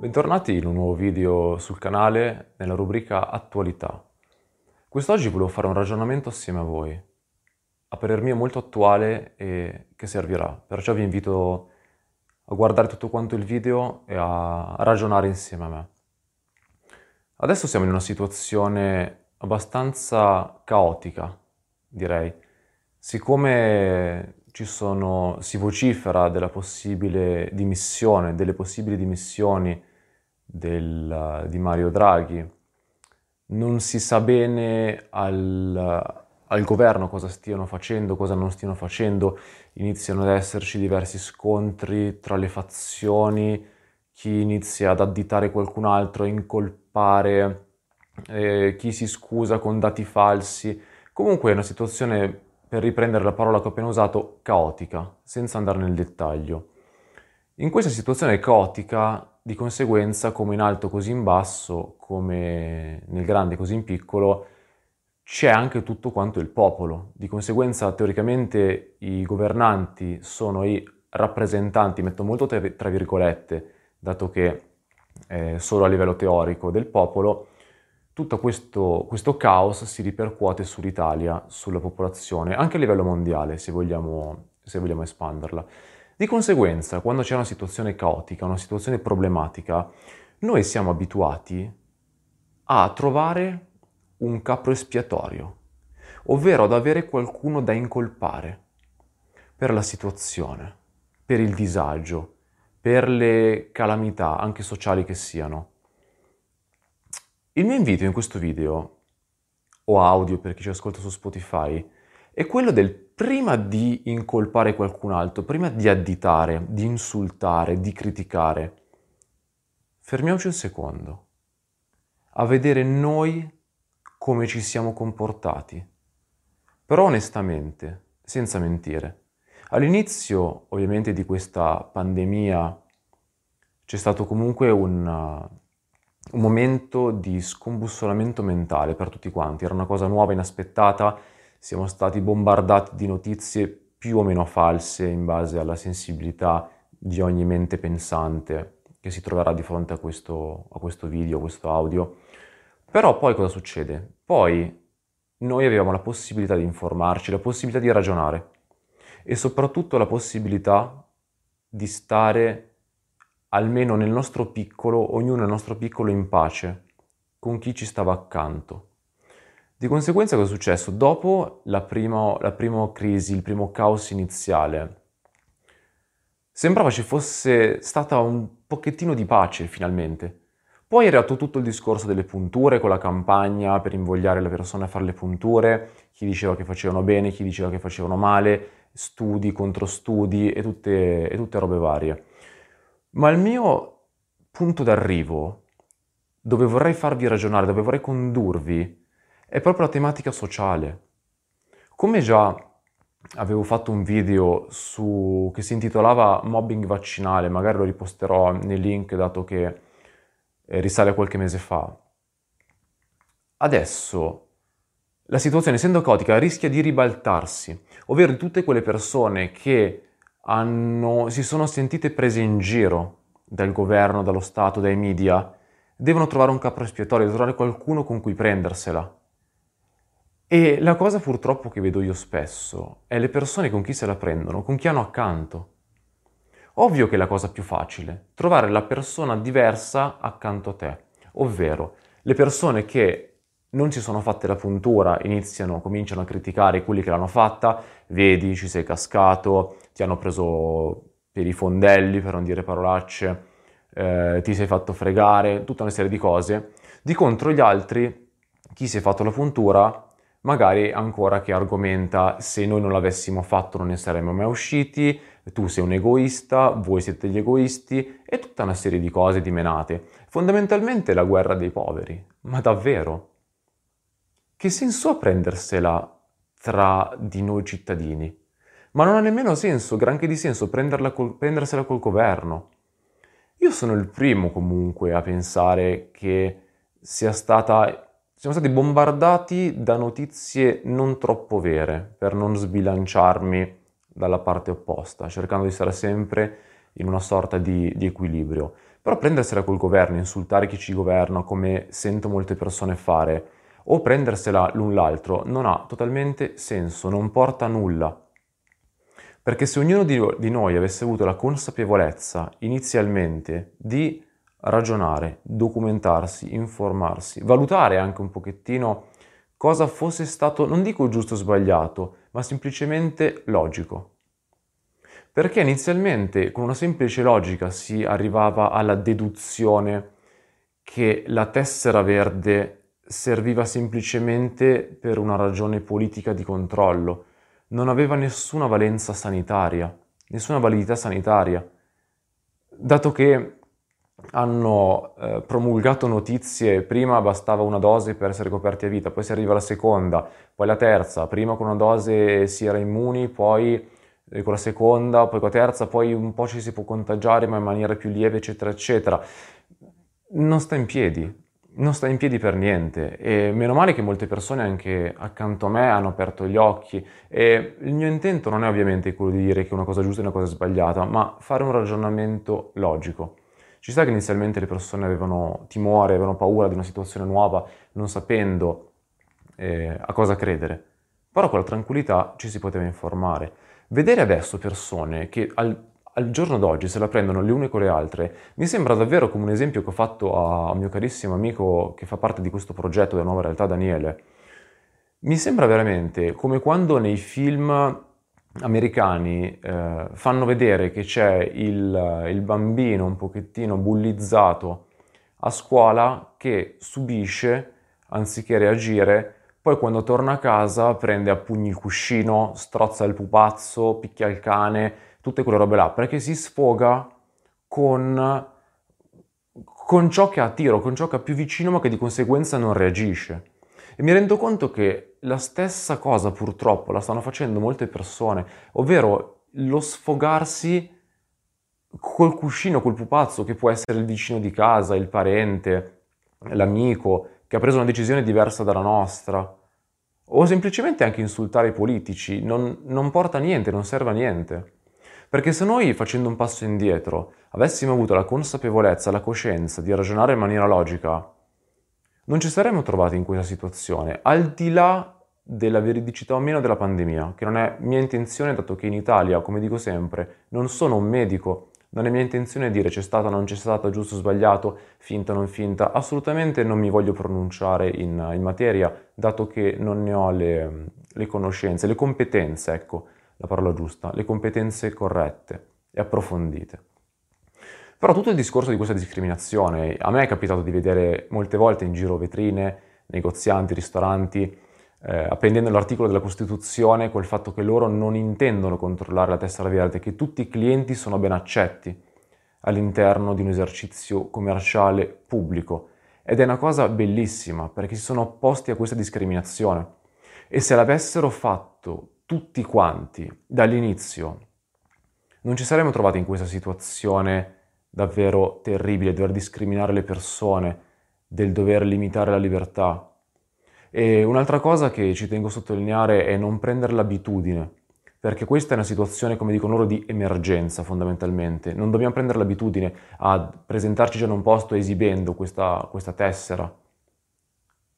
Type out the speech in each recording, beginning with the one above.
Bentornati in un nuovo video sul canale nella rubrica Attualità. Quest'oggi volevo fare un ragionamento assieme a voi, a parer mio molto attuale e che servirà, perciò vi invito a guardare tutto quanto il video e a ragionare insieme a me. Adesso siamo in una situazione abbastanza caotica, direi. Siccome sono, si vocifera della possibile dimissione, delle possibili dimissioni del, di Mario Draghi. Non si sa bene al, al governo cosa stiano facendo, cosa non stiano facendo, iniziano ad esserci diversi scontri tra le fazioni, chi inizia ad additare qualcun altro, a incolpare, eh, chi si scusa con dati falsi. Comunque è una situazione, per riprendere la parola che ho appena usato, caotica, senza andare nel dettaglio. In questa situazione caotica di conseguenza, come in alto così in basso, come nel grande così in piccolo, c'è anche tutto quanto il popolo. Di conseguenza, teoricamente, i governanti sono i rappresentanti, metto molto tra virgolette, dato che è solo a livello teorico del popolo, tutto questo, questo caos si ripercuote sull'Italia, sulla popolazione, anche a livello mondiale, se vogliamo, se vogliamo espanderla. Di conseguenza, quando c'è una situazione caotica, una situazione problematica, noi siamo abituati a trovare un capro espiatorio, ovvero ad avere qualcuno da incolpare per la situazione, per il disagio, per le calamità, anche sociali che siano. Il mio invito in questo video, o audio per chi ci ascolta su Spotify, è quello del prima di incolpare qualcun altro, prima di additare, di insultare, di criticare, fermiamoci un secondo a vedere noi come ci siamo comportati. Però onestamente, senza mentire. All'inizio, ovviamente, di questa pandemia c'è stato comunque un, un momento di scombussolamento mentale per tutti quanti. Era una cosa nuova, inaspettata siamo stati bombardati di notizie più o meno false in base alla sensibilità di ogni mente pensante che si troverà di fronte a questo, a questo video, a questo audio. Però poi cosa succede? Poi noi avevamo la possibilità di informarci, la possibilità di ragionare e soprattutto la possibilità di stare almeno nel nostro piccolo, ognuno nel nostro piccolo in pace con chi ci stava accanto. Di conseguenza cosa è successo? Dopo la prima, la prima crisi, il primo caos iniziale, sembrava ci fosse stata un pochettino di pace finalmente. Poi è arrivato tutto il discorso delle punture con la campagna per invogliare le persone a fare le punture, chi diceva che facevano bene, chi diceva che facevano male, studi contro studi e tutte, e tutte robe varie. Ma il mio punto d'arrivo, dove vorrei farvi ragionare, dove vorrei condurvi, è proprio la tematica sociale. Come già avevo fatto un video su, che si intitolava Mobbing vaccinale, magari lo riposterò nel link dato che eh, risale a qualche mese fa. Adesso la situazione, essendo caotica, rischia di ribaltarsi, ovvero tutte quelle persone che hanno, si sono sentite prese in giro dal governo, dallo Stato, dai media, devono trovare un capro espiatorio, devono trovare qualcuno con cui prendersela. E la cosa purtroppo che vedo io spesso è le persone con chi se la prendono, con chi hanno accanto. Ovvio che è la cosa più facile, trovare la persona diversa accanto a te, ovvero le persone che non si sono fatte la puntura, iniziano, cominciano a criticare quelli che l'hanno fatta, vedi, ci sei cascato, ti hanno preso per i fondelli, per non dire parolacce, eh, ti sei fatto fregare, tutta una serie di cose. Di contro gli altri, chi si è fatto la puntura, magari ancora che argomenta se noi non l'avessimo fatto non ne saremmo mai usciti, tu sei un egoista, voi siete gli egoisti e tutta una serie di cose di menate. Fondamentalmente la guerra dei poveri. Ma davvero? Che senso ha prendersela tra di noi cittadini? Ma non ha nemmeno senso, granché di senso, col, prendersela col governo. Io sono il primo comunque a pensare che sia stata siamo stati bombardati da notizie non troppo vere per non sbilanciarmi dalla parte opposta, cercando di stare sempre in una sorta di, di equilibrio. Però prendersela col governo, insultare chi ci governa, come sento molte persone fare, o prendersela l'un l'altro, non ha totalmente senso, non porta a nulla. Perché se ognuno di, noi avesse avuto la consapevolezza inizialmente di ragionare, documentarsi, informarsi, valutare anche un pochettino cosa fosse stato, non dico giusto o sbagliato, ma semplicemente logico. Perché inizialmente con una semplice logica si arrivava alla deduzione che la tessera verde serviva semplicemente per una ragione politica di controllo, non aveva nessuna valenza sanitaria, nessuna validità sanitaria, dato che hanno eh, promulgato notizie, prima bastava una dose per essere coperti a vita, poi si arriva alla seconda, poi la terza, prima con una dose si era immuni, poi eh, con la seconda, poi con la terza, poi un po' ci si può contagiare ma in maniera più lieve, eccetera, eccetera. Non sta in piedi, non sta in piedi per niente e meno male che molte persone anche accanto a me hanno aperto gli occhi e il mio intento non è ovviamente quello di dire che una cosa giusta è una cosa sbagliata, ma fare un ragionamento logico. Ci sta che inizialmente le persone avevano timore, avevano paura di una situazione nuova, non sapendo eh, a cosa credere. Però con la tranquillità ci si poteva informare. Vedere adesso persone che al, al giorno d'oggi se la prendono le une con le altre mi sembra davvero come un esempio che ho fatto a, mio carissimo amico che fa parte di questo progetto della nuova realtà, Daniele. Mi sembra veramente come quando nei film americani eh, fanno vedere che c'è il, il bambino un pochettino bullizzato a scuola che subisce anziché reagire, poi quando torna a casa prende a pugni il cuscino, strozza il pupazzo, picchia il cane, tutte quelle robe là, perché si sfoga con, con ciò che ha a tiro, con ciò che ha più vicino ma che di conseguenza non reagisce. E mi rendo conto che la stessa cosa purtroppo la stanno facendo molte persone, ovvero lo sfogarsi col cuscino, col pupazzo, che può essere il vicino di casa, il parente, l'amico, che ha preso una decisione diversa dalla nostra, o semplicemente anche insultare i politici, non, non porta niente, non serve a niente. Perché se noi, facendo un passo indietro, avessimo avuto la consapevolezza, la coscienza di ragionare in maniera logica, non ci saremmo trovati in questa situazione, al di là della veridicità o meno della pandemia, che non è mia intenzione, dato che in Italia, come dico sempre, non sono un medico, non è mia intenzione dire c'è stata, non c'è stata, giusto o sbagliato, finta o non finta, assolutamente non mi voglio pronunciare in, in materia, dato che non ne ho le, le conoscenze, le competenze, ecco la parola giusta, le competenze corrette e approfondite. Però tutto il discorso di questa discriminazione, a me è capitato di vedere molte volte in giro vetrine, negozianti, ristoranti, eh, appendendo l'articolo della Costituzione col fatto che loro non intendono controllare la tessera verde, che tutti i clienti sono ben accetti all'interno di un esercizio commerciale pubblico. Ed è una cosa bellissima perché si sono opposti a questa discriminazione. E se l'avessero fatto tutti quanti dall'inizio, non ci saremmo trovati in questa situazione davvero terribile, dover discriminare le persone, del dover limitare la libertà. E un'altra cosa che ci tengo a sottolineare è non prendere l'abitudine, perché questa è una situazione, come dicono loro, di emergenza fondamentalmente. Non dobbiamo prendere l'abitudine a presentarci già in un posto esibendo questa, questa tessera.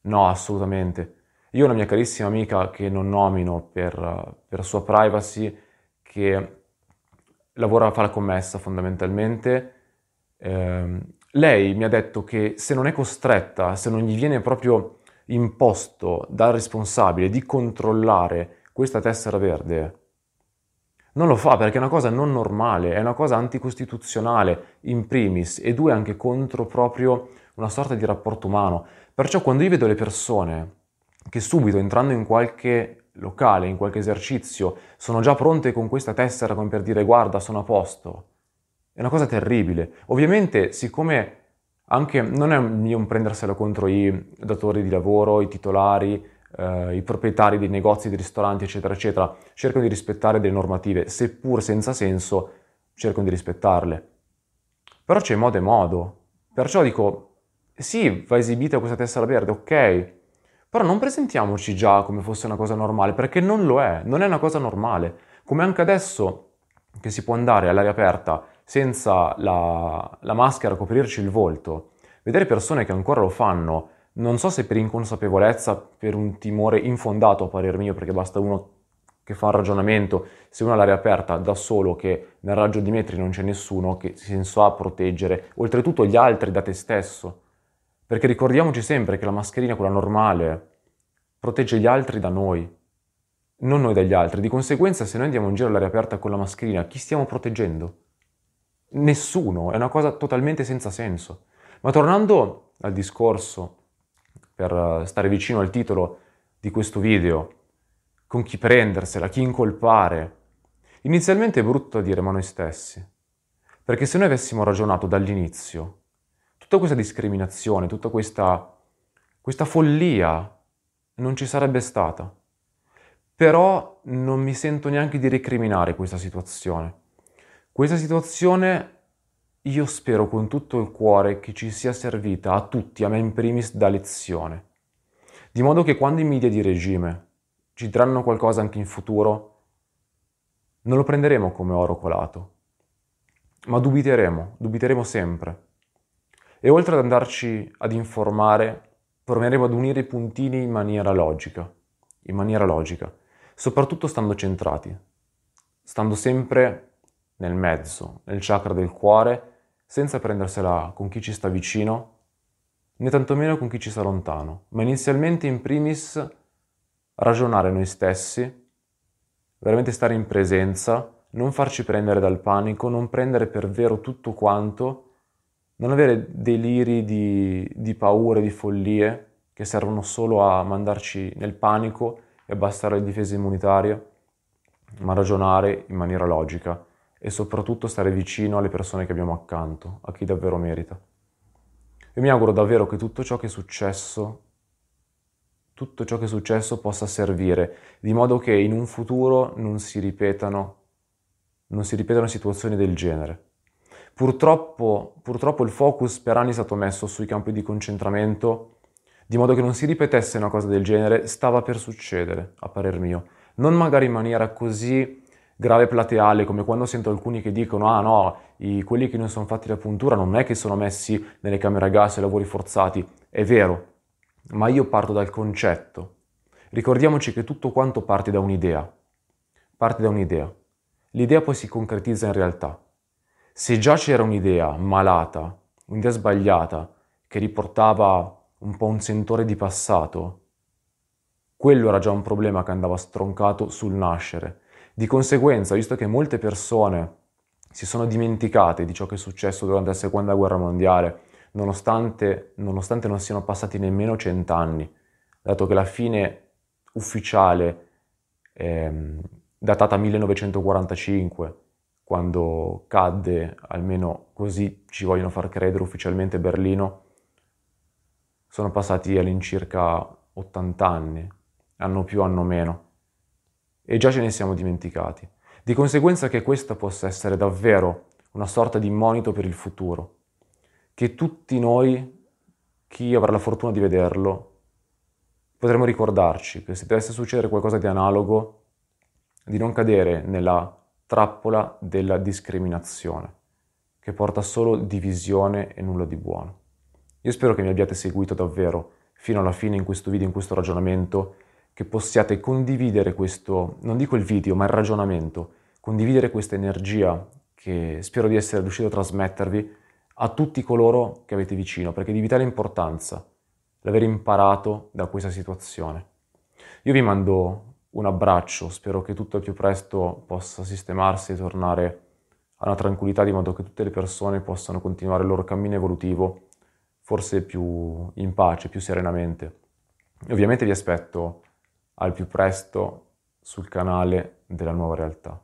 No, assolutamente. Io ho una mia carissima amica che non nomino per, per sua privacy, che lavora a fare commessa fondamentalmente eh, lei mi ha detto che se non è costretta, se non gli viene proprio imposto dal responsabile di controllare questa tessera verde, non lo fa perché è una cosa non normale, è una cosa anticostituzionale in primis e due anche contro proprio una sorta di rapporto umano. Perciò quando io vedo le persone che subito entrando in qualche locale, in qualche esercizio, sono già pronte con questa tessera come per dire guarda sono a posto, è una cosa terribile. Ovviamente, siccome anche non è un prendersela contro i datori di lavoro, i titolari, eh, i proprietari dei negozi, dei ristoranti, eccetera, eccetera, cercano di rispettare delle normative, seppur senza senso, cercano di rispettarle. Però c'è modo e modo. Perciò dico, sì, va esibita questa tessera verde, ok, Però non presentiamoci già come fosse una cosa normale, perché non lo è, non è una cosa normale. Come anche adesso che si può andare all'aria aperta senza la, la maschera a coprirci il volto, vedere persone che ancora lo fanno, non so se per inconsapevolezza, per un timore infondato a parer mio, perché basta uno che fa un ragionamento, se uno ha l'aria aperta da solo, che nel raggio di metri non c'è nessuno, che senso ha proteggere, oltretutto gli altri da te stesso. Perché ricordiamoci sempre che la mascherina, quella normale, protegge gli altri da noi, non noi dagli altri. Di conseguenza, se noi andiamo in giro all'aria aperta con la mascherina, chi stiamo proteggendo? Nessuno, è una cosa totalmente senza senso. Ma tornando al discorso, per eh, stare vicino al titolo di questo video, con chi prendersela, chi incolpare, inizialmente è brutto dire ma noi stessi. Perché se noi avessimo ragionato dall'inizio, tutta questa discriminazione, tutta questa, questa follia non ci sarebbe stata. Però non mi sento neanche di recriminare questa situazione. Questa situazione io spero con tutto il cuore che ci sia servita a tutti, a me in primis, da lezione. Di modo che quando i media di regime ci diranno qualcosa anche in futuro, non lo prenderemo come oro colato, ma dubiteremo, dubiteremo sempre. E oltre ad andarci ad informare, proveremo ad unire i puntini in maniera logica, in maniera logica, soprattutto stando centrati, stando sempre nel mezzo, nel chakra del cuore, senza prendersela con chi ci sta vicino, né tantomeno con chi ci sta lontano, ma inizialmente in primis ragionare noi stessi, veramente stare in presenza, non farci prendere dal panico, non prendere per vero tutto quanto, non avere deliri di, di paure, di follie che servono solo a mandarci nel panico e abbassare le difese immunitarie, ma ragionare in maniera logica e soprattutto stare vicino alle persone che abbiamo accanto, a chi davvero merita. E mi auguro davvero che tutto ciò che è successo, tutto ciò che è successo possa servire, di modo che in un futuro non si ripetano, non si ripetano situazioni del genere. Purtroppo, purtroppo il focus per anni è stato messo sui campi di concentramento, di modo che non si ripetesse una cosa del genere, stava per succedere, a parer mio. Non magari in maniera così grave plateale, come quando sento alcuni che dicono ah no, i, quelli che non sono fatti la puntura non è che sono messi nelle camere a gas e lavori forzati, è vero, ma io parto dal concetto. Ricordiamoci che tutto quanto parte da un'idea, parte da un'idea. L'idea poi si concretizza in realtà. Se già c'era un'idea malata, un'idea sbagliata, che riportava un po' un sentore di passato, quello era già un problema che andava stroncato sul nascere. Di conseguenza, visto che molte persone si sono dimenticate di ciò che è successo durante la seconda guerra mondiale, nonostante, nonostante non siano passati nemmeno cent'anni, dato che la fine ufficiale è datata 1945, quando cadde, almeno così ci vogliono far credere ufficialmente Berlino, sono passati all'incirca 80 anni, anno più, anno meno e già ce ne siamo dimenticati. Di conseguenza che questa possa essere davvero una sorta di monito per il futuro, che tutti noi, chi avrà la fortuna di vederlo, potremo ricordarci che se dovesse succedere qualcosa di analogo, di non cadere nella trappola della discriminazione, che porta solo divisione e nulla di buono. Io spero che mi abbiate seguito davvero fino alla fine in questo video, in questo ragionamento che possiate condividere questo, non dico il video, ma il ragionamento, condividere questa energia che spero di essere riuscito a trasmettervi a tutti coloro che avete vicino, perché è di vitale importanza l'aver imparato da questa situazione. Io vi mando un abbraccio, spero che tutto al più presto possa sistemarsi e tornare a una tranquillità di modo che tutte le persone possano continuare il loro cammino evolutivo, forse più in pace, più serenamente. Ovviamente vi aspetto al più presto sul canale della nuova realtà.